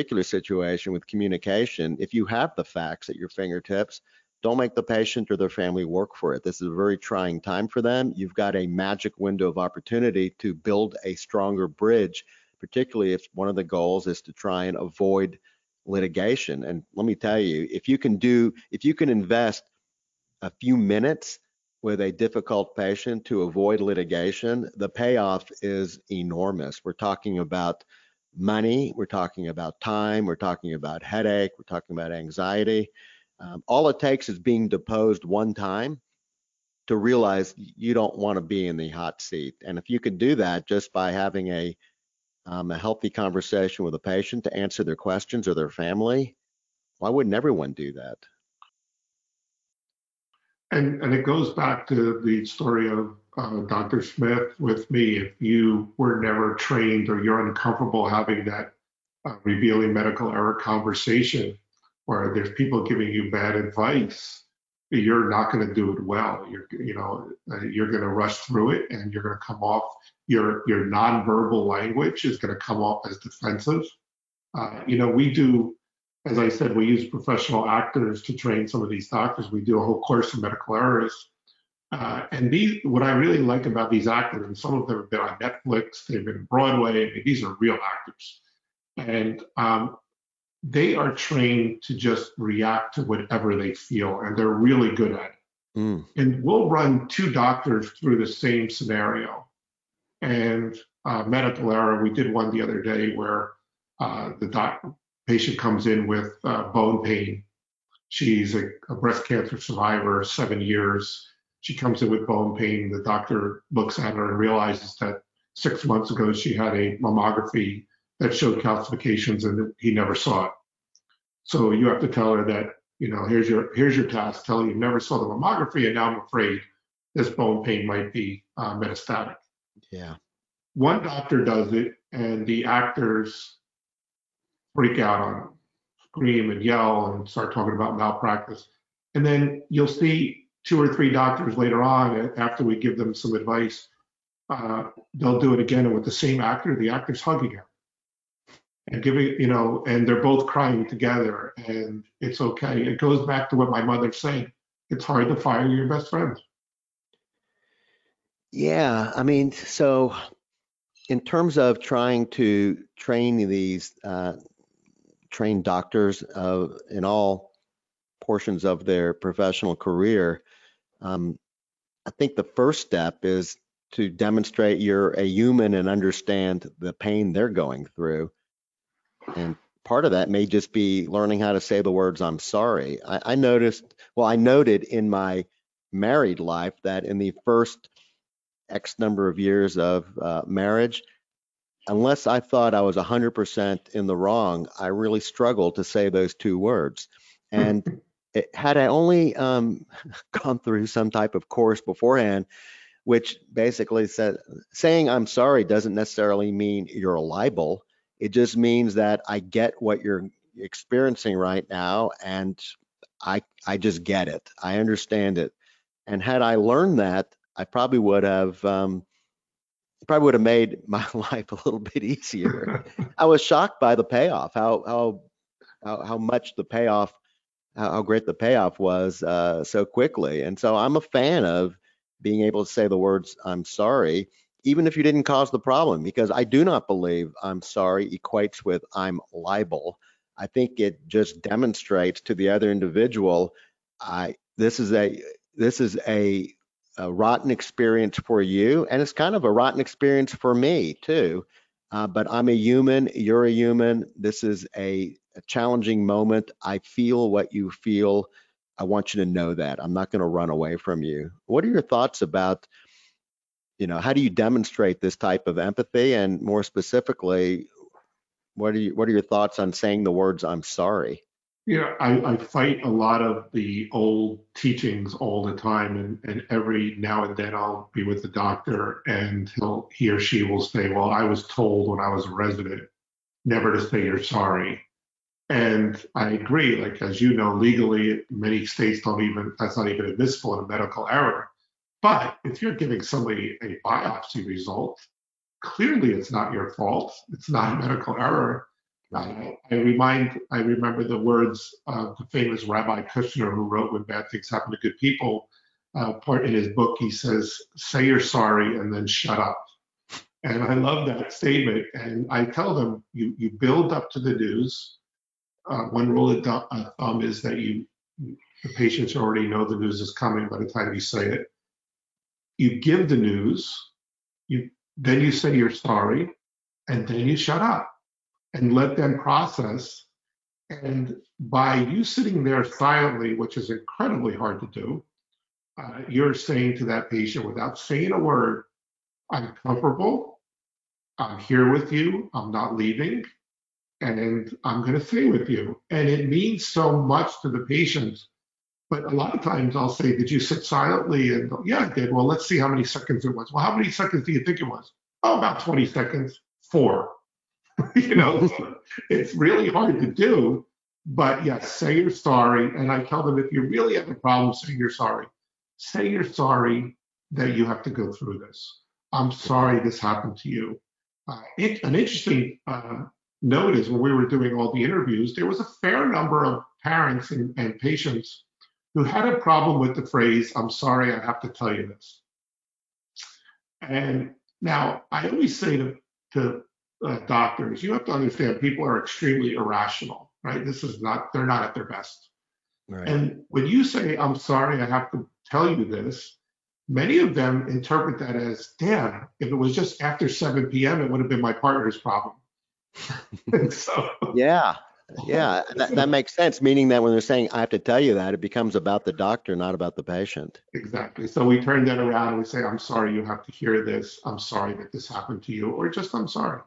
particular situation with communication, if you have the facts at your fingertips, don't make the patient or their family work for it. This is a very trying time for them. You've got a magic window of opportunity to build a stronger bridge, particularly if one of the goals is to try and avoid litigation. And let me tell you, if you can do, if you can invest a few minutes with a difficult patient to avoid litigation, the payoff is enormous. We're talking about money, we're talking about time, we're talking about headache, we're talking about anxiety. Um, all it takes is being deposed one time to realize you don't want to be in the hot seat. And if you can do that just by having a um, a healthy conversation with a patient to answer their questions or their family, why wouldn't everyone do that? And and it goes back to the story of uh, Dr. Smith with me. If you were never trained or you're uncomfortable having that uh, revealing medical error conversation, where there's people giving you bad advice, you're not going to do it well. You're you know uh, you're going to rush through it, and you're going to come off your your nonverbal language is going to come off as defensive. Uh, you know, we do, as I said, we use professional actors to train some of these doctors. We do a whole course of medical errors. Uh, and these, what I really like about these actors, and some of them have been on Netflix, they've been on Broadway. I mean, these are real actors, and um, they are trained to just react to whatever they feel, and they're really good at it. Mm. And we'll run two doctors through the same scenario. And uh, medical error, we did one the other day where uh, the doc, patient comes in with uh, bone pain. She's a, a breast cancer survivor, seven years. She comes in with bone pain. The doctor looks at her and realizes that six months ago she had a mammography that showed calcifications and he never saw it. So you have to tell her that, you know, here's your here's your task. Tell her you never saw the mammography, and now I'm afraid this bone pain might be uh, metastatic. Yeah. One doctor does it, and the actors freak out on scream and yell, and start talking about malpractice. And then you'll see two or three doctors later on, after we give them some advice, uh, they'll do it again, and with the same actor, the actor's hugging him and giving, you know, and they're both crying together, and it's okay. It goes back to what my mother said: it's hard to fire your best friend. Yeah, I mean, so in terms of trying to train these uh, trained doctors uh, in all portions of their professional career, um, I think the first step is to demonstrate you're a human and understand the pain they're going through. And part of that may just be learning how to say the words "I'm sorry." I, I noticed, well, I noted in my married life that in the first X number of years of uh, marriage, unless I thought I was 100% in the wrong, I really struggled to say those two words. And it, had I only um, gone through some type of course beforehand, which basically said saying I'm sorry doesn't necessarily mean you're a libel. It just means that I get what you're experiencing right now and I I just get it. I understand it. And had I learned that, I probably would have um, probably would have made my life a little bit easier. I was shocked by the payoff, how how how, how much the payoff, how, how, great the payoff was uh, so quickly. And so I'm a fan of being able to say the words "I'm sorry," even if you didn't cause the problem, because I do not believe "I'm sorry" equates with "I'm liable." I think it just demonstrates to the other individual, I this is a this is a a rotten experience for you, and it's kind of a rotten experience for me too. Uh, but I'm a human, you're a human. This is a, a challenging moment. I feel what you feel. I want you to know that. I'm not going to run away from you. What are your thoughts about, you know, how do you demonstrate this type of empathy? And more specifically, what are you, what are your thoughts on saying the words "I'm sorry"? Yeah, I, I fight a lot of the old teachings all the time, and, and every now and then I'll be with the doctor, and he'll he or she will say, "Well, I was told when I was a resident never to say you're sorry," and I agree. Like as you know, legally, many states don't even that's not even admissible in a medical error. But if you're giving somebody a biopsy result, clearly it's not your fault. It's not a medical error Uh, I remind, I remember the words of the famous Rabbi Kushner who wrote "When Bad Things Happen to Good People." Uh, part in his book, he says, "Say you're sorry and then shut up." And I love that statement. And I tell them, you you build up to the news. Uh, one rule of thumb is that you the patients already know the news is coming by the time you say it. You give the news, you then you say you're sorry, and then you shut up and let them process. And by you sitting there silently, which is incredibly hard to do, uh, you're saying to that patient without saying a word, I'm comfortable, I'm here with you, I'm not leaving, and I'm going to stay with you. And it means so much to the patient. But a lot of times I'll say, Did you sit silently? And yeah, I did. Well, let's see how many seconds it was. Well, how many seconds do you think it was? Oh, about 20 seconds. Four. you know, it's really hard to do. But yes, say you're sorry. And I tell them if you really have a problem say you're sorry, say you're sorry that you have to go through this. I'm sorry this happened to you. Uh, it, an interesting uh, note is when we were doing all the interviews, there was a fair number of parents and, and patients who had a problem with the phrase, I'm sorry, I have to tell you this. And now I always say to, to uh, doctors, you have to understand people are extremely irrational, right? This is not, they're not at their best. Right. And when you say, I'm sorry, I have to tell you this, many of them interpret that as, damn, if it was just after 7 p.m., it would have been my partner's problem. So, Yeah, yeah, that, that makes sense, meaning that when they're saying, I have to tell you that, it becomes about the doctor, not about the patient. exactly. So we turn that around and we say, I'm sorry you have to hear this. I'm sorry that this happened to you, or just I'm sorry.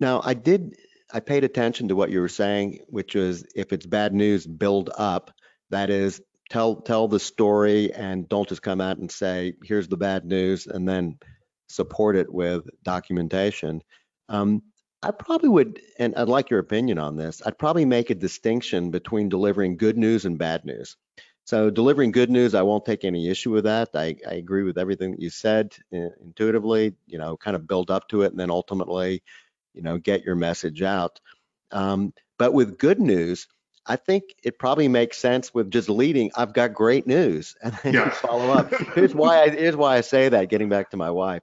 Now, I did, I paid attention to what you were saying, which is if it's bad news, build up. That is, tell tell the story and don't just come out and say, here's the bad news, and then support it with documentation. Um, I probably would, and I'd like your opinion on this. I'd probably make a distinction between delivering good news and bad news. So delivering good news, I won't take any issue with that. I, I agree with everything that you said uh, intuitively, you know, kind of build up to it and then ultimately, you know, get your message out. Um, but with good news, I think it probably makes sense with just leading, I've got great news and then Yes. follow up. Here's why I, here's why I say that, getting back to my wife.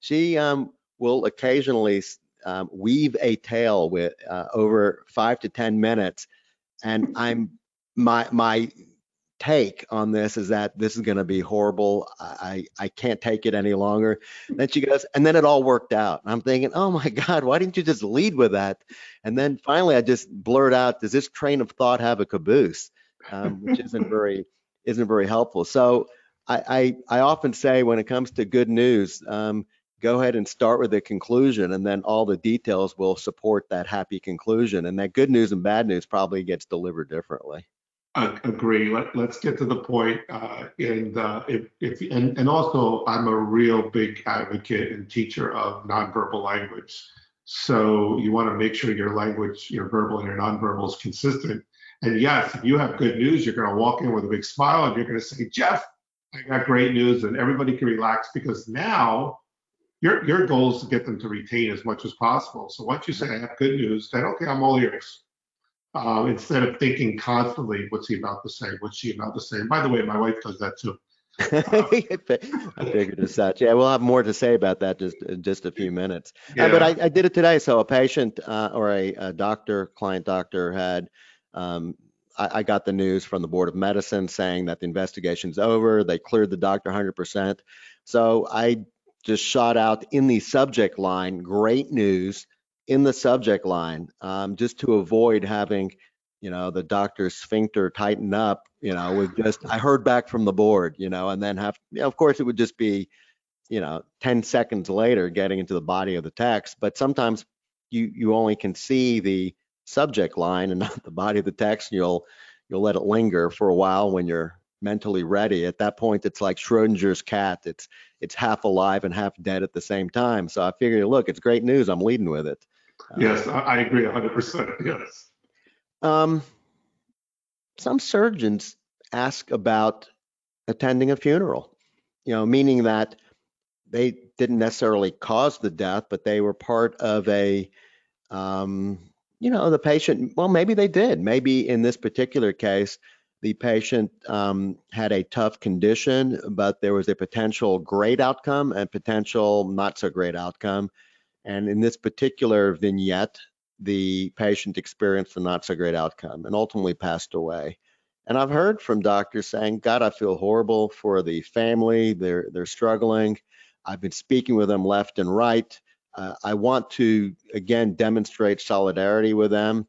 She um, will occasionally um, weave a tale with uh, over five to 10 minutes. And I'm, my, my take on this is that this is going to be horrible. I, I can't take it any longer. Then she goes, and then it all worked out. And I'm thinking, oh my God, why didn't you just lead with that? And then finally I just blurt out, does this train of thought have a caboose? Um, which isn't very, isn't very helpful. So I, I, I often say when it comes to good news, um, go ahead and start with the conclusion and then all the details will support that happy conclusion. And that good news and bad news probably gets delivered differently. I agree. Let, let's get to the point. Uh, and uh, if, if and, and also, I'm a real big advocate and teacher of nonverbal language. So you want to make sure your language, your verbal and your nonverbal is consistent. And yes, if you have good news, you're going to walk in with a big smile and you're going to say, Jeff, I got great news, and everybody can relax because now your your goal is to get them to retain as much as possible. So once you say I have good news, then okay, I'm all ears. Uh, instead of thinking constantly, what's he about to say? What's she about to say? And by the way, my wife does that too. I figured as such. Yeah, we'll have more to say about that just in just a few minutes. Uh, Yeah. but I, I did it today. So a patient uh, or a, a doctor, client doctor had, um, I, I got the news from the Board of Medicine saying that the investigation's over. They cleared the doctor 100%. So I just shot out in the subject line, great news in the subject line, um, just to avoid having, you know, the doctor's sphincter tighten up, you know, with just, I heard back from the board, you know, and then have, you know, of course, it would just be, you know, 10 seconds later getting into the body of the text. But sometimes you, you only can see the subject line and not the body of the text. And you'll, you'll let it linger for a while when you're mentally ready. At that point, it's like Schrodinger's cat. It's, it's half alive and half dead at the same time. So I figured, look, it's great news. I'm leading with it. Yes, I, I agree 100%. Yes. Um, some surgeons ask about attending a funeral, you know, meaning that they didn't necessarily cause the death, but they were part of a, um, you know, the patient, well, maybe they did. Maybe in this particular case, the patient um, had a tough condition, but there was a potential great outcome and potential not so great outcome. And in this particular vignette, the patient experienced a not so great outcome and ultimately passed away. And I've heard from doctors saying, God, I feel horrible for the family. They're, they're struggling. I've been speaking with them left and right. Uh, I want to, again, demonstrate solidarity with them.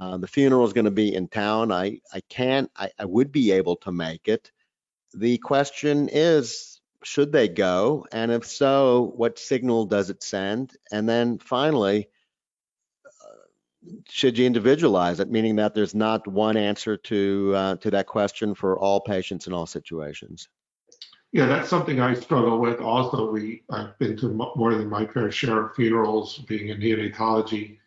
Uh, the funeral is going to be in town. I, I can't. I, I would be able to make it. The question is, should they go? And if so, what signal does it send? And then finally, should you individualize it, meaning that there's not one answer to uh, to that question for all patients in all situations? Yeah, that's something I struggle with. Also, we I've been to more than my fair share of funerals, being in neonatology.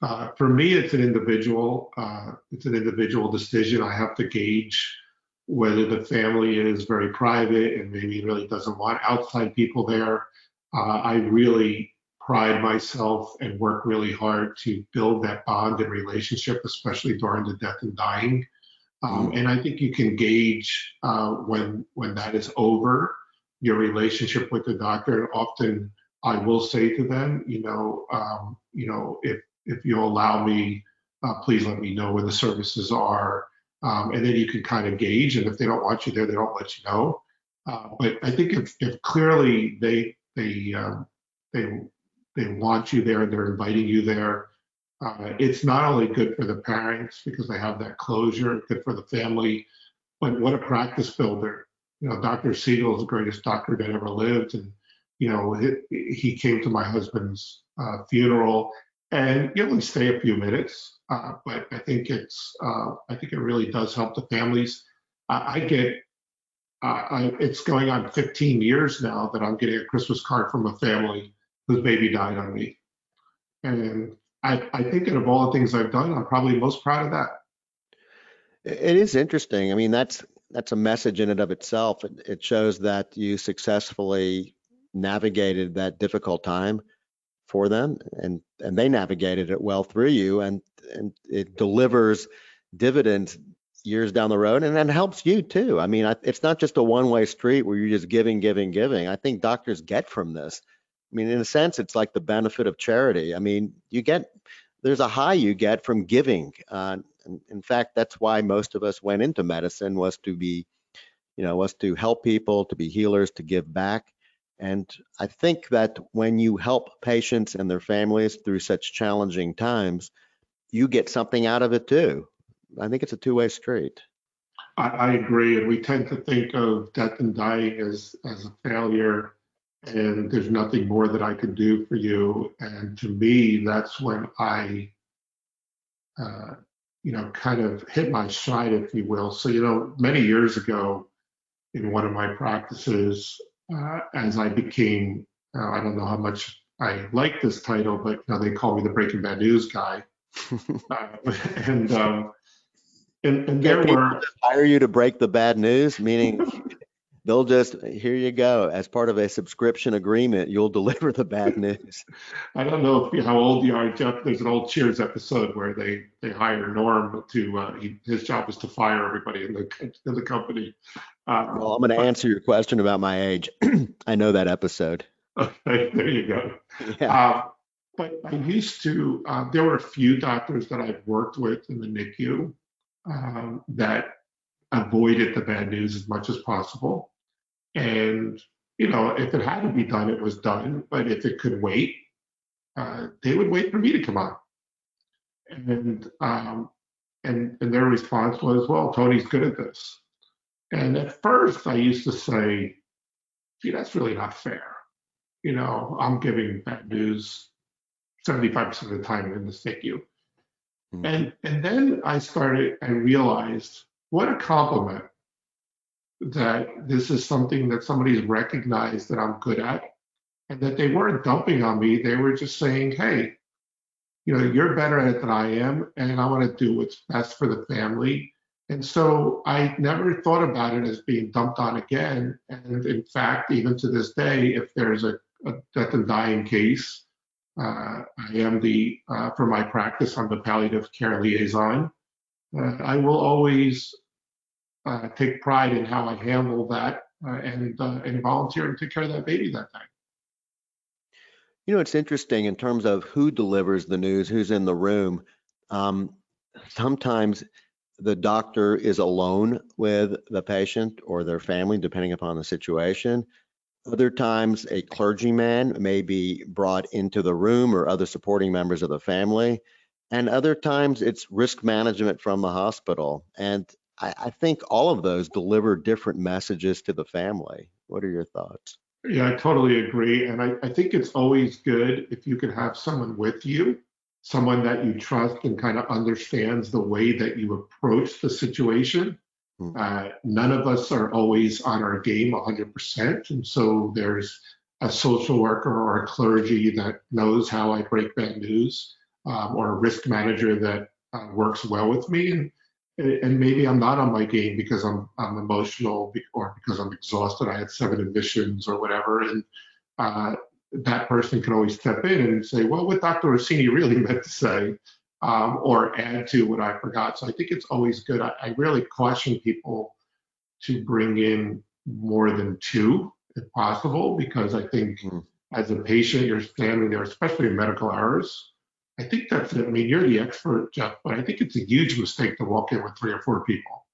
Uh, for me, it's an individual. Uh, it's an individual decision. I have to gauge whether the family is very private and maybe really doesn't want outside people there. Uh, I really pride myself and work really hard to build that bond and relationship, especially during the death and dying. Um, mm-hmm. and I think you can gauge uh, when when that is over your relationship with the doctor. And often I will say to them, you know, um, you know, if if you allow me, uh, please let me know when the services are, um, and then you can kind of gauge. And if they don't want you there, they don't let you know. Uh, but I think if, if clearly they they um, they they want you there and they're inviting you there. Uh, it's not only good for the parents because they have that closure, good for the family, but what a practice builder. You know, Dr. Siegel is the greatest doctor that ever lived. And, you know, it, he came to my husband's uh, funeral and you only stay a few minutes, uh, but I think it's, uh, I think it really does help the families. I get I, it's going on 15 years now that I'm getting a Christmas card from a family whose baby died on me. And I, I think of all the things I've done, I'm probably most proud of that. It is interesting. I mean, that's that's a message in and of itself. It, it shows that you successfully navigated that difficult time for them, and and they navigated it well through you, and and it delivers dividends years down the road, and then helps you too. I mean, it's not just a one-way street where you're just giving, giving, giving. I think doctors get from this I mean, in a sense, it's like the benefit of charity. I mean, you get there's a high you get from giving. Uh, in fact, that's why most of us went into medicine was to be, you know, was to help people, to be healers, to give back. And I think that when you help patients and their families through such challenging times, you get something out of it too. I think it's a two-way street. I, I agree, and we tend to think of death and dying as as a failure and there's nothing more that I can do for you. And to me, that's when I, uh, you know, kind of hit my stride, if you will. So, you know, many years ago in one of my practices, uh, as I became, uh, I don't know how much I like this title, but you know, they call me the Breaking Bad News guy. Uh, and, um, and, and there were hire you to break the bad news, meaning they'll just here you go. As part of a subscription agreement you'll deliver the bad news. I don't know if, how old you are jeff. There's an old cheers episode where they they hire norm to uh, he, his job is to fire everybody in the in the company. Uh, well i'm going to answer your question about my age. I know that episode. Okay there you go. Yeah. Uh, but i used to uh, there were a few doctors that i've worked with in the nicu um, that avoided the bad news as much as possible and, you know, if it had to be done, it was done. But if it could wait, uh, they would wait for me to come on. And, um, and, and their response was, well, Tony's good at this. And at first I used to say, gee, that's really not fair. You know, I'm giving bad news 75% of the time in the NICU. Mm-hmm. And, and then I started, I realized what a compliment that this is something that somebody's recognized that I'm good at and that they weren't dumping on me. They were just saying, hey, you know, you're better at it than I am, and I want to do what's best for the family. And so I never thought about it as being dumped on again. And in fact, even to this day, if there's a, a death and dying case, Uh, I am the, uh, for my practice, I'm the palliative care liaison. Uh, I will always uh, take pride in how I handle that uh, and, uh, and volunteer and take care of that baby that day. You know, it's interesting in terms of who delivers the news, who's in the room. Um, sometimes the doctor is alone with the patient or their family, depending upon the situation. Other times, a clergyman may be brought into the room or other supporting members of the family. And other times, it's risk management from the hospital. And I, I think all of those deliver different messages to the family. What are your thoughts? Yeah, I totally agree. And I, I think it's always good if you can have someone with you, someone that you trust and kind of understands the way that you approach the situation. Hmm. Uh, none of us are always on our game 100%. And so there's a social worker or a clergy that knows how I break bad news, um, or a risk manager that uh, works well with me. And and maybe I'm not on my game because I'm I'm emotional or because I'm exhausted. I had seven admissions or whatever, and uh, that person can always step in and say, "Well, what Dr. Orsini really meant to say," um, or add to what I forgot. So I think it's always good. I, I really caution people to bring in more than two if possible, because I think Mm. as a patient, you're standing there, especially in medical errors. I think that's it. I mean, you're the expert, Jeff, but I think it's a huge mistake to walk in with three or four people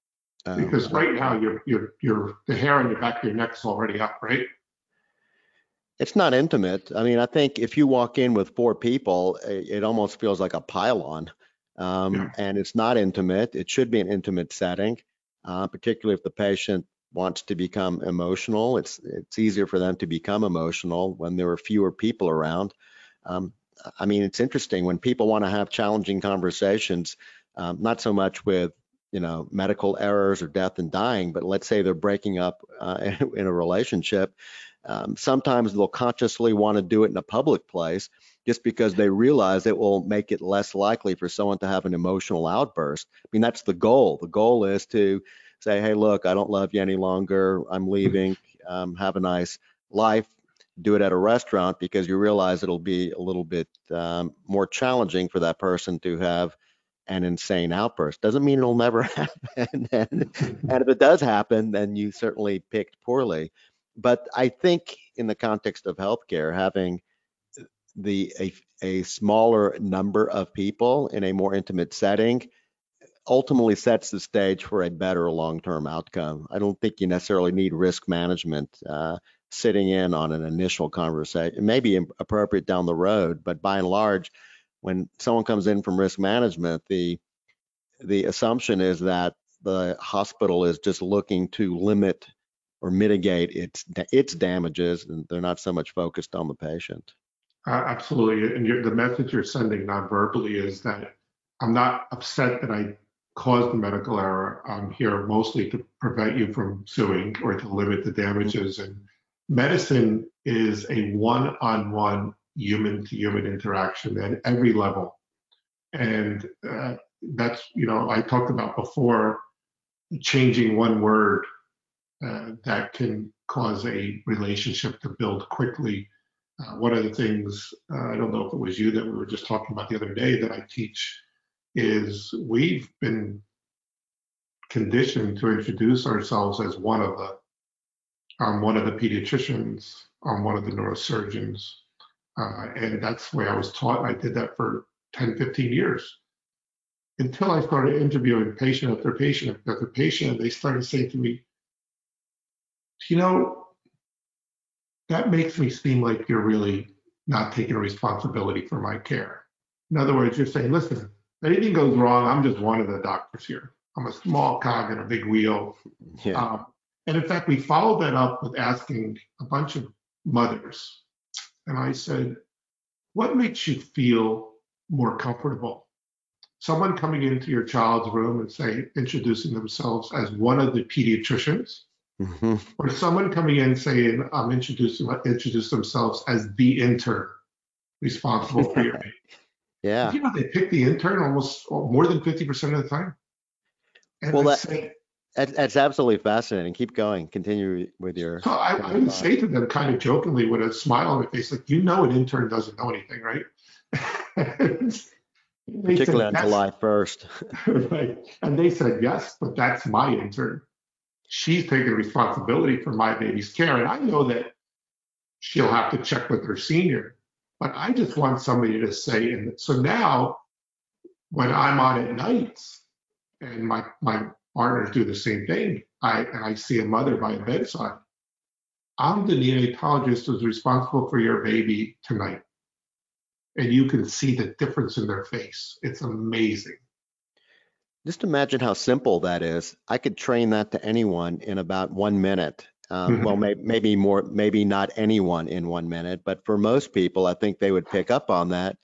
Um, because right now you're you're you're the hair on your back of your neck is already up, right? It's not intimate. I mean, I think if you walk in with four people, it, it almost feels like a pylon. Um, Yeah. And it's not intimate. It should be an intimate setting, uh, particularly if the patient wants to become emotional. It's it's easier for them to become emotional when there are fewer people around. Um, I mean, it's interesting when people want to have challenging conversations, um, not so much with you know medical errors or death and dying, but let's say they're breaking up uh, in a relationship um, sometimes they'll consciously want to do it in a public place just because they realize it will make it less likely for someone to have an emotional outburst. I mean, that's the goal. The goal is to say, hey, look, I don't love you any longer. I'm leaving. Um, have a nice life. Do it at a restaurant because you realize it'll be a little bit um, more challenging for that person to have an insane outburst. Doesn't mean it'll never happen. and, and if it does happen, then you certainly picked poorly but I think in the context of healthcare, having the a, a smaller number of people in a more intimate setting ultimately sets the stage for a better long-term outcome. I don't think you necessarily need risk management uh, sitting in on an initial conversation. It may be appropriate down the road, but by and large, when someone comes in from risk management, the the assumption is that the hospital is just looking to limit or mitigate its its damages, and they're not so much focused on the patient. Uh, absolutely. And the message you're sending non-verbally is that I'm not upset that I caused the medical error. I'm here mostly to prevent you from suing or to limit the damages. And medicine is a one-on-one human-to-human interaction at every level. And uh, that's, you know, I talked about before changing one word uh, that can cause a relationship to build quickly. Uh, one of the things, uh, I don't know if it was you that we were just talking about the other day that I teach, is we've been conditioned to introduce ourselves as one of the, I'm one of the pediatricians, I'm one of the neurosurgeons. Uh, and that's the way I was taught. I did that for 10, 15 years until I started interviewing patient after patient after patient. They started saying to me, you know, that makes me seem like you're really not taking responsibility for my care. In other words, you're saying, listen, if anything goes wrong, I'm just one of the doctors here. I'm a small cog in a big wheel. Yeah. Um, and in fact, we followed that up with asking a bunch of mothers. And I said, what makes you feel more comfortable? Someone coming into your child's room and say, introducing themselves as one of the pediatricians, hmm or someone coming in saying, I'm introducing, introduce themselves as the intern responsible for your baby. Yeah. You know, they pick the intern almost more than 50% of the time. And Well, that- say, That's, absolutely fascinating. Keep going. Continue with your. So I, I would say to them kind of jokingly with a smile on my face, like, you know, an intern doesn't know anything, right? They said, Particularly on July 1st. Right. And they said, yes, but that's my intern. She's taking responsibility for my baby's care. And I know that she'll have to check with her senior, but I just want somebody to say, and so now when I'm on at nights and my, my partners do the same thing, I, and I see a mother by a bedside, I'm the neonatologist who's responsible for your baby tonight. And you can see the difference in their face. It's amazing. Just imagine how simple that is. I could train that to anyone in about one minute. Um, well, may, maybe more, maybe not anyone in one minute, but for most people, I think they would pick up on that.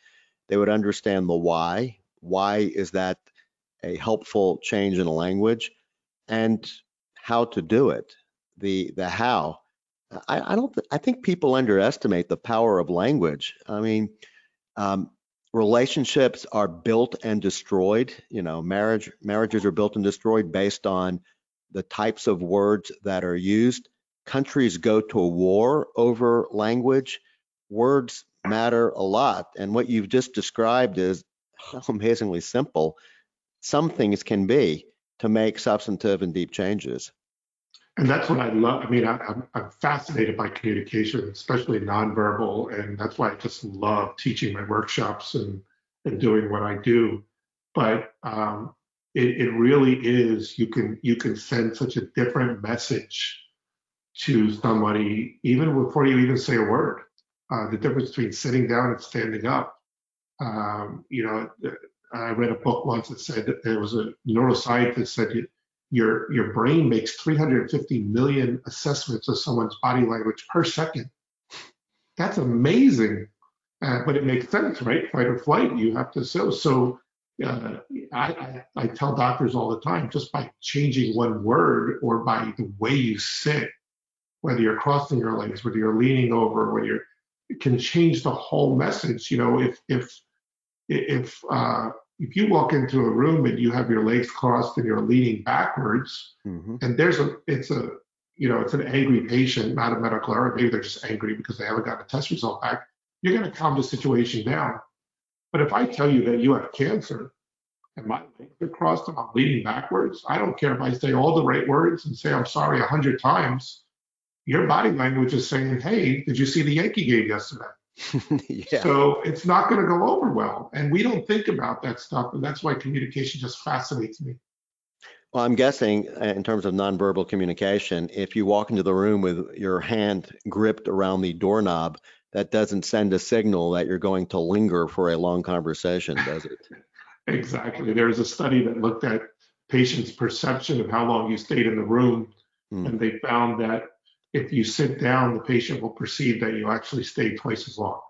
They would understand the why. Why is that a helpful change in a language and how to do it, the, the how. I, I don't, th- I think people underestimate the power of language. I mean, um, relationships are built and destroyed. You know, marriage, marriages are built and destroyed based on the types of words that are used. Countries go to war over language. Words matter a lot. And what you've just described is amazingly simple some things can be to make substantive and deep changes. And that's what I love. I mean, I, I'm, I'm fascinated by communication, especially nonverbal, and that's why I just love teaching my workshops and, and doing what I do. But um, it, it really is you can you can send such a different message to somebody even before you even say a word. Uh, the difference between sitting down and standing up. Um, you know, I read a book once that said that there was a neuroscientist said you- your your brain makes 350 million assessments of someone's body language per second. That's amazing, uh, but it makes sense, right? Fight or flight. You have to so so. Uh, I, I I tell doctors all the time, just by changing one word or by the way you sit, whether you're crossing your legs, whether you're leaning over, whether you're, it can change the whole message. You know, if if if uh, if you walk into a room and you have your legs crossed and you're leaning backwards, Mhm. and there's a it's a you know it's an angry patient, not a medical error. Maybe they're just angry because they haven't gotten a test result back. You're going to calm the situation down. But if I tell you that you have cancer and my legs are crossed and I'm leaning backwards, I don't care if I say all the right words and say I'm sorry a hundred times. Your body language is saying, "Hey, did you see the Yankee game yesterday?" yeah. So it's not going to go over well. And we don't think about that stuff. And that's why communication just fascinates me. Well, I'm guessing uh, in terms of nonverbal communication, if you walk into the room with your hand gripped around the doorknob, that doesn't send a signal that you're going to linger for a long conversation, does it? Exactly. There's a study that looked at patients' perception of how long you stayed in the room. Hmm. And they found that if you sit down, the patient will perceive that you actually stayed twice as long.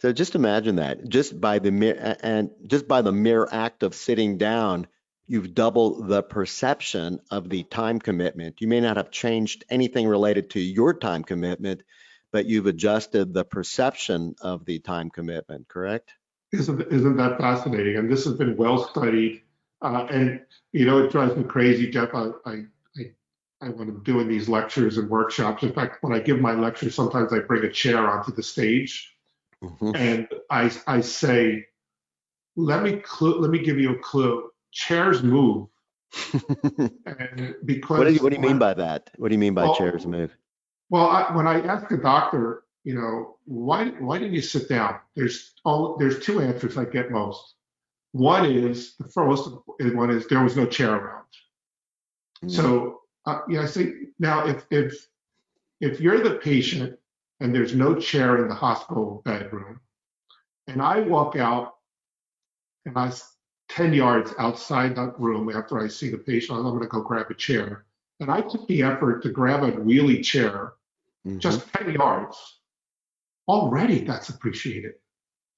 So just imagine that just by the mere and just by the mere act of sitting down, you've doubled the perception of the time commitment. You may not have changed anything related to your time commitment, but you've adjusted the perception of the time commitment, correct? Isn't, isn't that fascinating? And this has been well studied. Uh, and, you know, it drives me crazy, Jeff. I, I, I, when I'm doing these lectures and workshops, in fact, when I give my lectures, sometimes I bring a chair onto the stage Mhm. and I, I say, let me clue, let me give you a clue. Chairs move. And because What do you, what do you mean by that? What do you mean by Well, chairs move? Well, I, when I ask a doctor, you know, why why didn't you sit down? There's all there's two answers I get most. One is the first one is there was no chair around. So uh, say now if if if you're the patient and there's no chair in the hospital bedroom, and I walk out and I s- 10 yards outside that room after I see the patient, I'm going to go grab a chair. And I took the effort to grab a wheelie chair Mhm. just 10 yards. Already that's appreciated.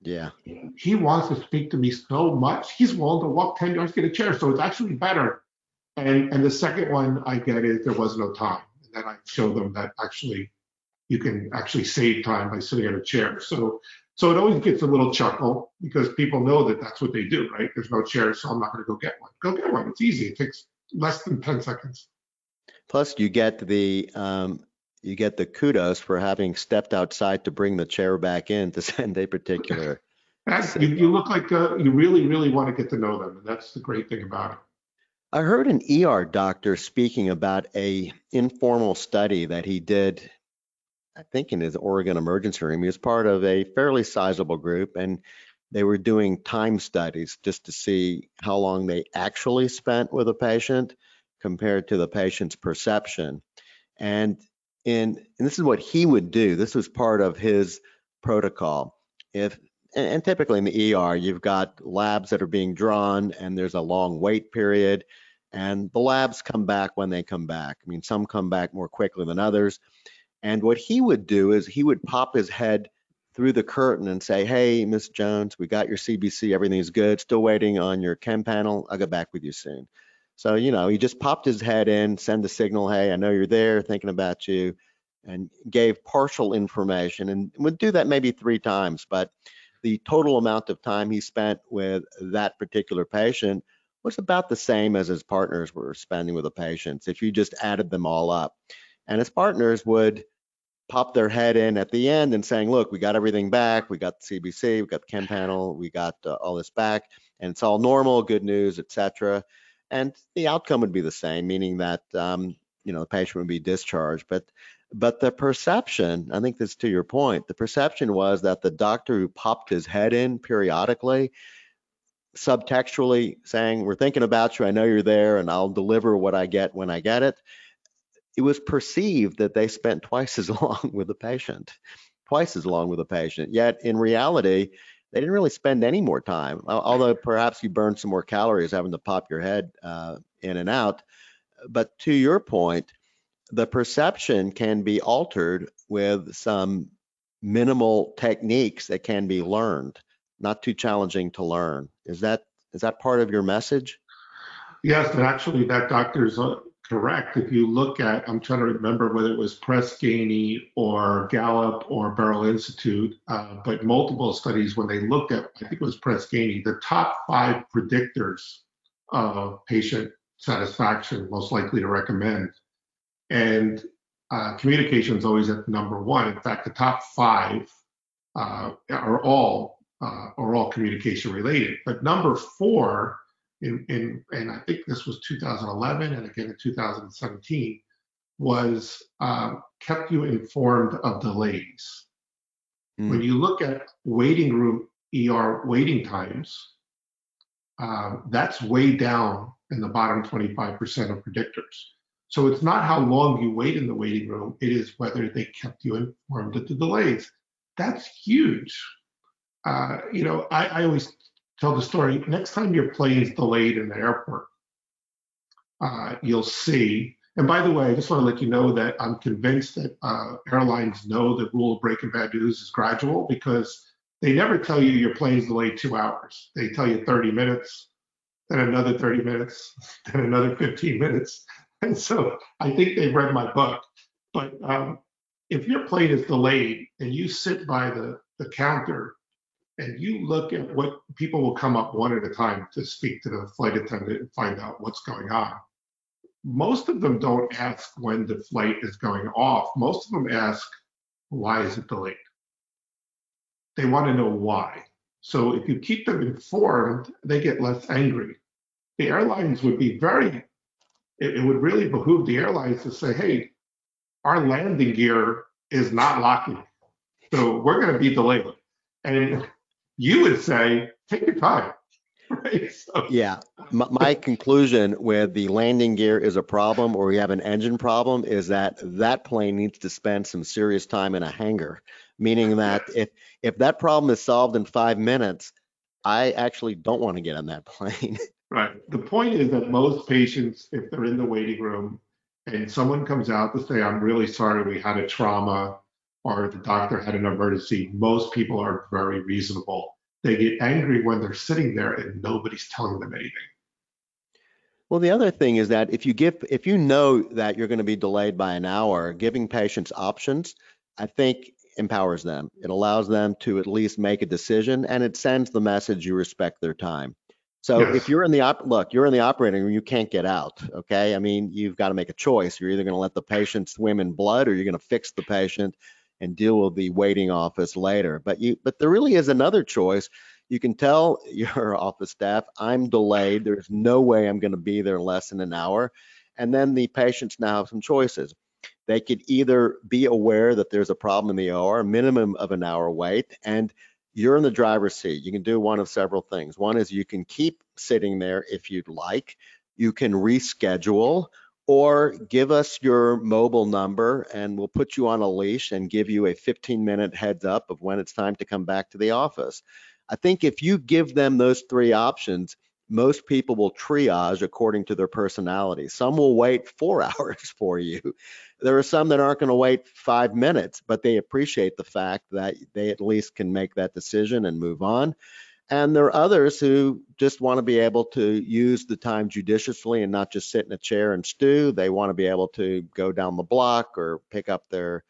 Yeah. He wants to speak to me so much. He's willing to walk 10 yards, to get a chair. So it's actually better. And and the second one I get is there was no time. And then I show them that actually you can actually save time by sitting in a chair. So so it always gets a little chuckle because people know that that's what they do, right? There's no chair, so I'm not going to go get one. Go get one. It's easy. It takes less than 10 seconds. Plus, you get the um, you get the kudos for having stepped outside to bring the chair back in to send a particular. You, you look like uh, you really, really want to get to know them, and that's the great thing about it. I heard an ER doctor speaking about a informal study that he did, I think in his Oregon emergency room. He was part of a fairly sizable group and they were doing time studies just to see how long they actually spent with a patient compared to the patient's perception. And in and this is what he would do. This was part of his protocol. If and, and typically in the ER, you've got labs that are being drawn and there's a long wait period and the labs come back when they come back. I mean, some come back more quickly than others. And what he would do is he would pop his head through the curtain and say, Hey, Miss Jones, we got your CBC, everything's good, still waiting on your chem panel. I'll get back with you soon. So, you know, he just popped his head in, send the signal, Hey, I know you're there, thinking about you, and gave partial information and would do that maybe three times. But the total amount of time he spent with that particular patient was about the same as his partners were spending with the patients if you just added them all up. And his partners would pop their head in at the end and saying, look, we got everything back. We got the CBC, we got the chem panel, we got uh, all this back and it's all normal, good news, etc. And the outcome would be the same, meaning that, um, you know, the patient would be discharged. But but the perception, I think this to your point, the perception was that the doctor who popped his head in periodically subtextually saying, We're thinking about you. I know you're there and I'll deliver what I get when I get it. It was perceived that they spent twice as long with the patient, twice as long with the patient. Yet in reality, they didn't really spend any more time, although perhaps you burned some more calories having to pop your head uh, in and out. But to your point, the perception can be altered with some minimal techniques that can be learned not too challenging to learn. Is that is that part of your message? Yes, and actually that doctor's uh, correct. If you look at, I'm trying to remember whether it was Press Ganey or Gallup or Beryl Institute, uh, but multiple studies when they looked at, I think it was Press Ganey, the top five predictors of patient satisfaction most likely to recommend. And uh, communication is always at number one. In fact, the top five uh, are all uh, are all communication related. But number four, in, in, and I think this was 2011 and again in 2017, was um, kept you informed of delays. Mm. When you look at waiting room ER waiting times, um, that's way down in the bottom 25% of predictors. So it's not how long you wait in the waiting room, it is whether they kept you informed of the delays. That's huge uh, you know, I, I, always tell the story. Next time your plane is delayed in the airport, uh, you'll see. And by the way, I just want to let you know that I'm convinced that uh, airlines know the rule of breaking bad news is gradual because they never tell you your plane's delayed two hours. They tell you 30 minutes, then another 30 minutes, then another 15 minutes. And so I think they've read my book. But um, if your plane is delayed and you sit by the, the counter and you look at what people will come up one at a time to speak to the flight attendant and find out what's going on. Most of them don't ask when the flight is going off. Most of them ask, why is it delayed? They want to know why. So if you keep them informed, they get less angry. The airlines would be very, it, it would really behoove the airlines to say, hey, our landing gear is not locking. So we're going to be delayed. And you would say, take your time. Right? So, yeah. My, my, conclusion with the landing gear is a problem or we have an engine problem is that that plane needs to spend some serious time in a hangar, meaning that if if that problem is solved in five minutes, I actually don't want to get on that plane. Right. The point is that most patients, if they're in the waiting room and someone comes out to say, I'm really sorry we had a trauma or the doctor had an emergency, most people are very reasonable. They get angry when they're sitting there and nobody's telling them anything. Well, the other thing is that if you give, if you know that you're going to be delayed by an hour, giving patients options, I think empowers them. It allows them to at least make a decision and it sends the message you respect their time. So Yes. if you're in the op, look, you're in the operating room, you can't get out. Okay. I mean, you've got to make a choice. You're either going to let the patient swim in blood or you're going to fix the patient and deal with the waiting office later. But you, but there really is another choice. You can tell your office staff, I'm delayed. There's no way I'm going to be there less than an hour. And then the patients now have some choices. They could either be aware that there's a problem in the OR, minimum of an hour wait, and you're in the driver's seat. You can do one of several things. One is you can keep sitting there if you'd like. You can reschedule or give us your mobile number and we'll put you on a leash and give you a 15 minute heads up of when it's time to come back to the office. I think if you give them those three options, most people will triage according to their personality. Some will wait four hours for you. There are some that aren't going to wait five minutes, but they appreciate the fact that they at least can make that decision and move on. And there are others who just want to be able to use the time judiciously and not just sit in a chair and stew. They want to be able to go down the block or pick up their,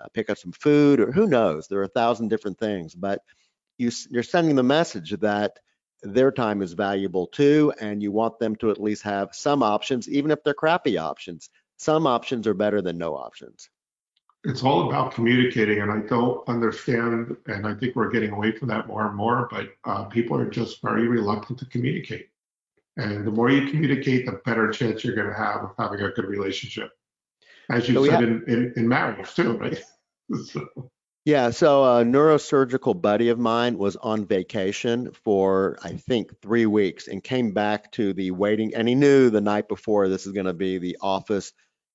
uh, pick up some food or who knows. There are a thousand different things, but you, you're sending the message that their time is valuable too, and you want them to at least have some options, even if they're crappy options. Some options are better than no options. It's all about communicating, and I don't understand, and I think we're getting away from that more and more, but uh, people are just very reluctant to communicate. And the more you communicate, the better chance you're going to have of having a good relationship. As you So said have- in, in, in marriage too, right? So, Yeah, so a neurosurgical buddy of mine was on vacation for I think three weeks and came back to the waiting, and he knew the night before this is going to be the office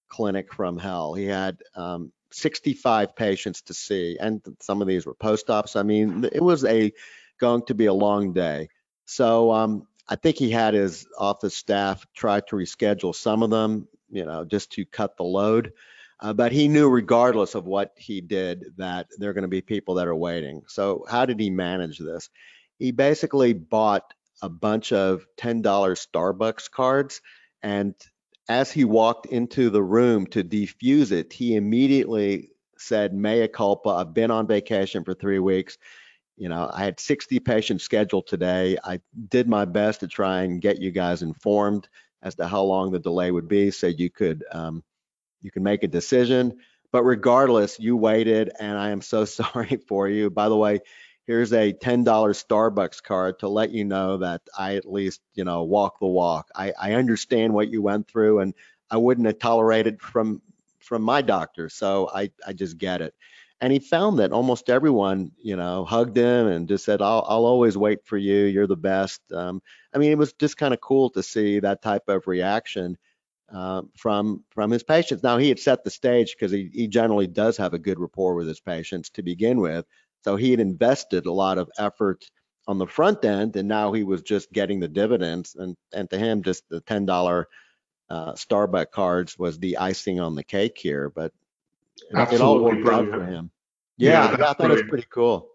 clinic from hell. He had um, 65 patients to see, and some of these were post-ops. I mean, it was a going to be a long day. So um, I think he had his office staff try to reschedule some of them, you know, just to cut the load. Uh, but he knew regardless of what he did that there are going to be people that are waiting. So how did he manage this? He basically bought a bunch of $10 Starbucks cards and as he walked into the room to defuse it, he immediately said, mea culpa, I've been on vacation for three weeks. You know, I had 60 patients scheduled today. I did my best to try and get you guys informed as to how long the delay would be so you could um, you can make a decision. But regardless, you waited, and I am so sorry for you. By the way, here's a $10 Starbucks card to let you know that I at least, you know, walk the walk. I, I understand what you went through, and I wouldn't have tolerated from from my doctor. So I I just get it. And he found that almost everyone, you know, hugged him and just said, "I'll I'll always wait for you. You're the best." Um, I mean, it was just kind of cool to see that type of reaction uh, from from his patients. Now he had set the stage because he, he generally does have a good rapport with his patients to begin with. So he had invested a lot of effort on the front end, and now he was just getting the dividends. And and to him, just the ten dollar uh, Starbucks cards was the icing on the cake here. But it, it all Absolutely worked out for him. Yeah, Yeah, I thought it was pretty cool.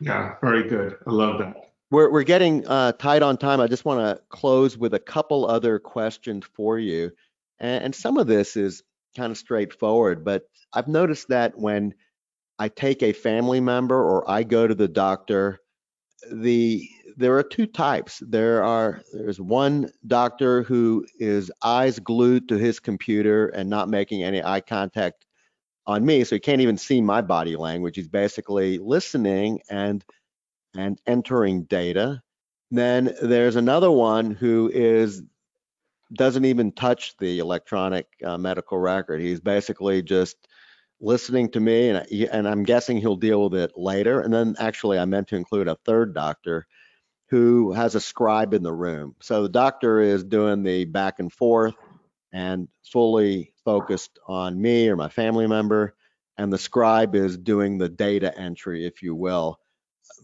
Yeah, very good. I love that. We're, we're getting uh, tight on time. I just want to close with a couple other questions for you. And, and some of this is kind of straightforward, but I've noticed that when I take a family member or I go to the doctor, the there are two types. There are there's one doctor who is eyes glued to his computer and not making any eye contact on me, so he can't even see my body language. He's basically listening and and entering data. Then there's another one who is doesn't even touch the electronic uh, medical record. He's basically just listening to me, and, and I'm guessing he'll deal with it later. And then actually, I meant to include a third doctor who has a scribe in the room. So the doctor is doing the back and forth and fully focused on me or my family member, and the scribe is doing the data entry, if you will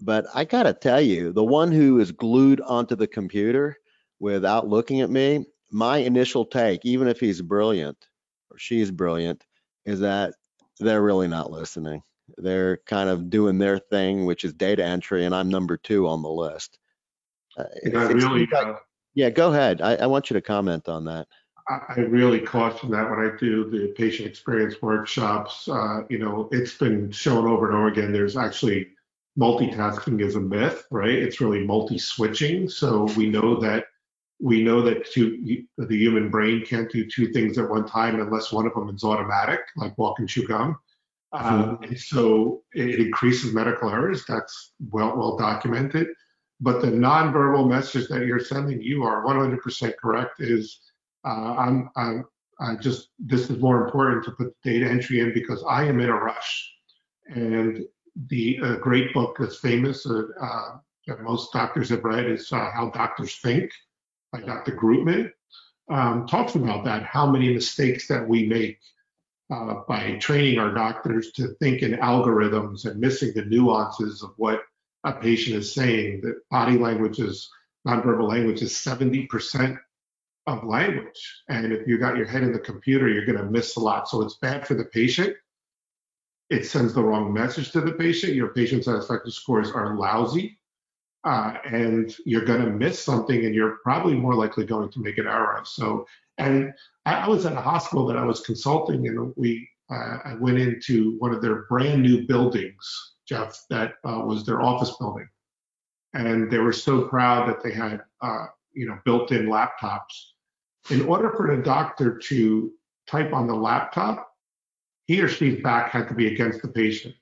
but I gotta tell you, the one who is glued onto the computer without looking at me, my initial take, even if he's brilliant or she's brilliant, is that they're really not listening. They're kind of doing their thing, which is data entry, and I'm number two on the list. Uh, it- really, like- uh, yeah, go ahead. I, I want you to comment on that. I, I really caution that when I do the patient experience workshops. Uh, you know, it's been shown over and over again. There's actually multitasking is a myth, right? It's really multi-switching. So we know that We know that two, the human brain can't do two things at one time unless one of them is automatic, like walk and chew gum. Um, and so it increases medical errors. That's well well documented. But the nonverbal message that you're sending, you are 100% correct. Is uh, I'm, I'm I just this is more important to put data entry in because I am in a rush. And the uh, great book that's famous uh, uh, that most doctors have read is uh, How Doctors Think by Dr. Groopman. Um, talks about that, how many mistakes that we make uh, by training our doctors to think in algorithms and missing the nuances of what a patient is saying. That body language is nonverbal language is 70% of language. And if you got your head in the computer, you're going to miss a lot. So it's bad for the patient. It sends the wrong message to the patient. Your patient satisfaction scores are lousy. Uh, and you're going to miss something and you're probably more likely going to make an error. So, and I, I was at a hospital that I was consulting and we, uh, I went into one of their brand new buildings, Jeff, that uh, was their office building. And they were so proud that they had, uh, you know, built-in laptops in order for the doctor to type on the laptop, he or she's back had to be against the patient.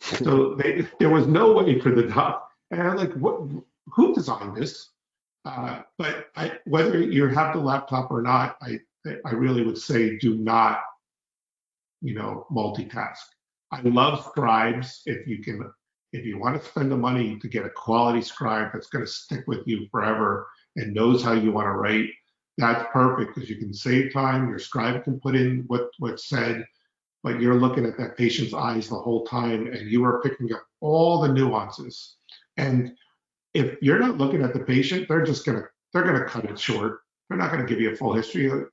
So they, there was no way for the doc. And I'm like, what? Who designed this? Uh, but I, whether you have the laptop or not, I I really would say do not, you know, multitask. I love scribes if you can if you want to spend the money to get a quality scribe that's going to stick with you forever and knows how you want to write that's perfect because you can save time. Your scribe can put in what what's said, but you're looking at that patient's eyes the whole time, and you are picking up all the nuances. And if you're not looking at the patient, they're just gonna they're gonna cut it short. They're not gonna give you a full history. You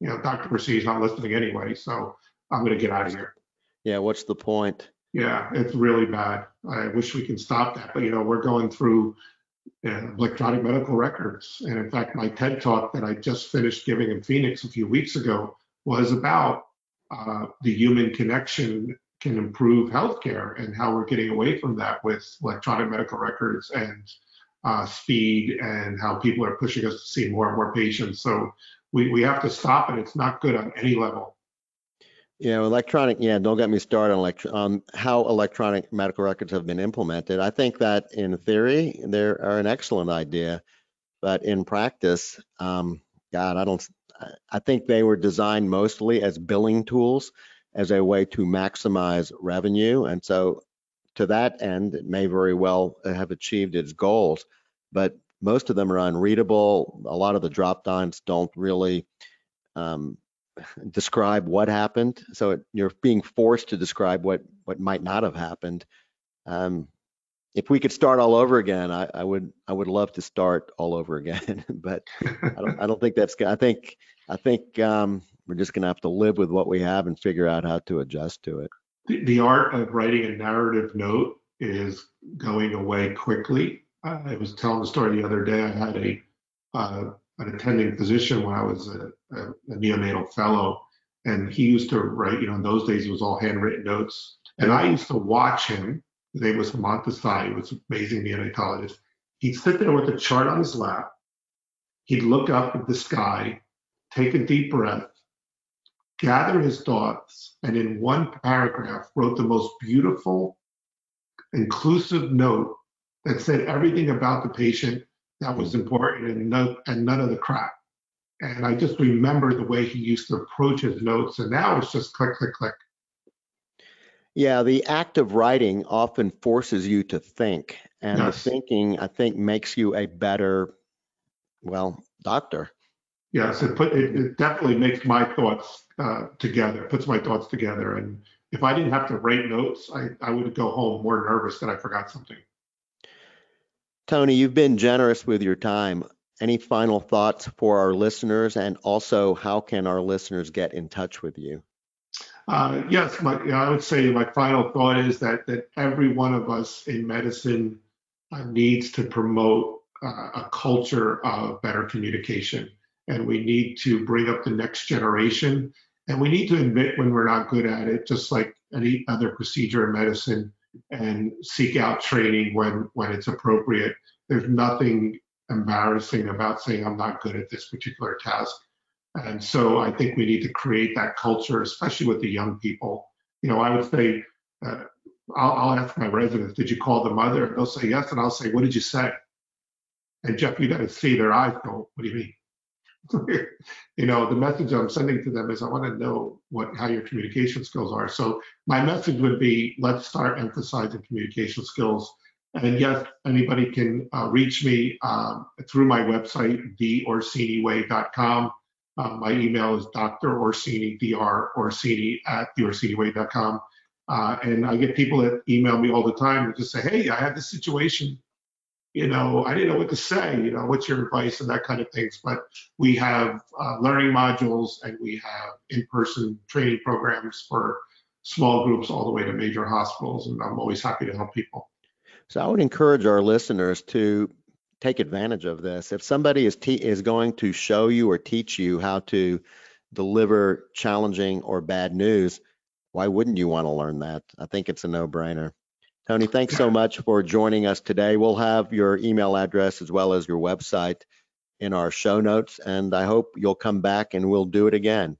know, Dr. Mercy not listening anyway, so I'm gonna get out of here. Yeah, what's the point? Yeah, it's really bad. I wish we can stop that, but you know, we're going through and electronic medical records. And in fact, my TED talk that I just finished giving in Phoenix a few weeks ago was about uh, the human connection can improve healthcare and how we're getting away from that with electronic medical records and uh, speed and how people are pushing us to see more and more patients. So we, we have to stop it. It's not good on any level. Yeah, electronic, yeah, don't get me started on, elect- on how electronic medical records have been implemented. I think that in theory, they are an excellent idea, but in practice, um, God, I don't, I think they were designed mostly as billing tools as a way to maximize revenue. And so to that end, it may very well have achieved its goals, but most of them are unreadable. A lot of the drop downs don't really um, describe what happened. So it, you're being forced to describe what what might not have happened. Um, if we could start all over again, I, I, would I would love to start all over again. but I don't I don't think that's I think I think um, we're just gonna have to live with what we have and figure out how to adjust to it. The, the art of writing a narrative note is going away quickly. I was telling the story the other day. I had a uh, an attending physician when I was a, a, a, neonatal fellow, and he used to write. You know, in those days it was all handwritten notes, and I used to watch him. His name was Montesai, he was an amazing neonatologist. He'd sit there with a chart on his lap. He'd look up at the sky, take a deep breath, gather his thoughts, and in one paragraph wrote the most beautiful, inclusive note that said everything about the patient that was important and, no, and none of the crap. And I just remember the way he used to approach his notes, and now it's just click, click, click. Yeah, the act of writing often forces you to think, and yes. the thinking, I think, makes you a better, well, doctor. Yes, it put it, it definitely makes my thoughts uh, together, puts my thoughts together. And if I didn't have to write notes, I, I would go home more nervous that I forgot something. Tony, you've been generous with your time. Any final thoughts for our listeners? And also, how can our listeners get in touch with you? Uh, yes, my, I would say my final thought is that, that every one of us in medicine uh, needs to promote uh, a culture of better communication. And we need to bring up the next generation. And we need to admit when we're not good at it, just like any other procedure in medicine and seek out training when when it's appropriate. There's nothing embarrassing about saying I'm not good at this particular task. And so I think we need to create that culture, especially with the young people. You know, I would say, uh, I'll, I'll ask my residents, did you call the mother? They'll say yes. And I'll say, what did you say? And Jeff, you got to see their eyes go, what do you mean? you know, the message I'm sending to them is I want to know what how your communication skills are. So my message would be let's start emphasizing communication skills. And yes, anybody can uh, reach me um, through my website, theorsiniway.com. Um, my email is Dr. Orsini, Dr. Orsini at theorsiniway.com. Uh, and I get people that email me all the time and just say, hey, I had this situation you know, I didn't know what to say, you know, what's your advice and that kind of things. But we have uh, learning modules and we have in-person training programs for small groups all the way to major hospitals. And I'm always happy to help people. So I would encourage our listeners to take advantage of this. If somebody is te- is going to show you or teach you how to deliver challenging or bad news, why wouldn't you want to learn that? I think it's a no-brainer. Tony, thanks so much for joining us today. We'll have your email address as well as your website in our show notes, and I hope you'll come back and we'll do it again.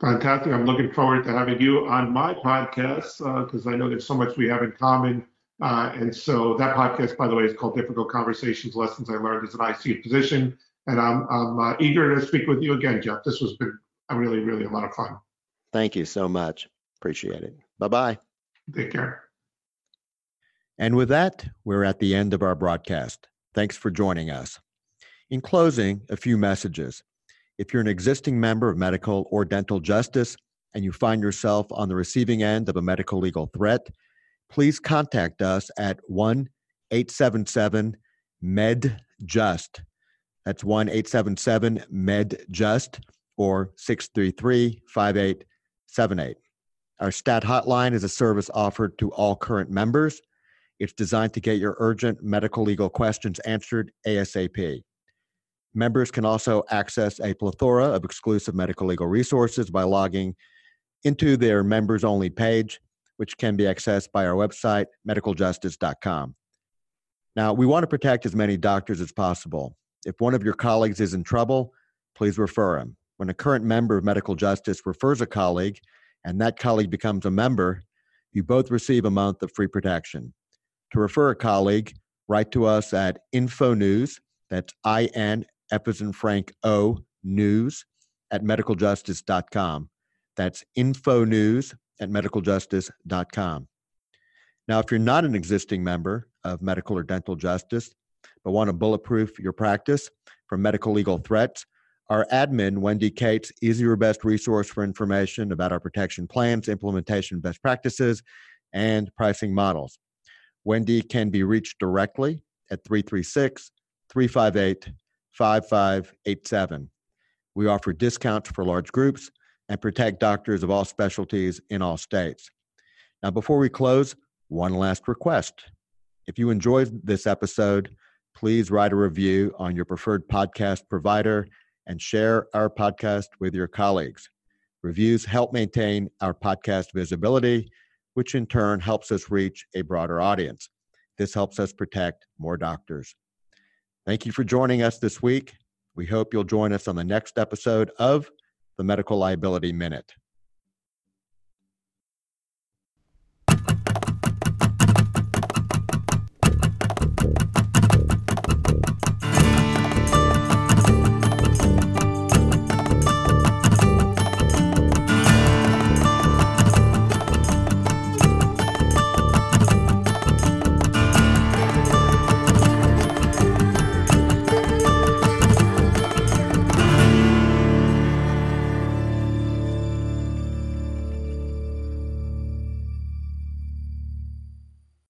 Fantastic. I'm looking forward to having you on my podcast because uh, I know there's so much we have in common. Uh, and so that podcast, by the way, is called Difficult Conversations Lessons I Learned as an IC Physician. And I'm, I'm uh, eager to speak with you again, Jeff. This was been a really, really a lot of fun. Thank you so much. Appreciate it. Bye bye. Take care. And with that, we're at the end of our broadcast. Thanks for joining us. In closing, a few messages. If you're an existing member of medical or dental justice and you find yourself on the receiving end of a medical legal threat, please contact us at 1 877 MedJust. That's 1 877 MedJust or 633 5878. Our STAT hotline is a service offered to all current members. It's designed to get your urgent medical legal questions answered ASAP. Members can also access a plethora of exclusive medical legal resources by logging into their members only page, which can be accessed by our website, medicaljustice.com. Now, we want to protect as many doctors as possible. If one of your colleagues is in trouble, please refer him. When a current member of medical justice refers a colleague and that colleague becomes a member, you both receive a month of free protection. To refer a colleague, write to us at info news, that's I N F as in Frank O news at medicaljustice.com. That's info news at medicaljustice.com. Now, if you're not an existing member of medical or dental justice, but want to bulletproof your practice from medical legal threats, our admin, Wendy Cates, is your best resource for information about our protection plans, implementation best practices, and pricing models. Wendy can be reached directly at 336 358 5587. We offer discounts for large groups and protect doctors of all specialties in all states. Now, before we close, one last request. If you enjoyed this episode, please write a review on your preferred podcast provider and share our podcast with your colleagues. Reviews help maintain our podcast visibility which in turn helps us reach a broader audience. This helps us protect more doctors. Thank you for joining us this week. We hope you'll join us on the next episode of the Medical Liability Minute.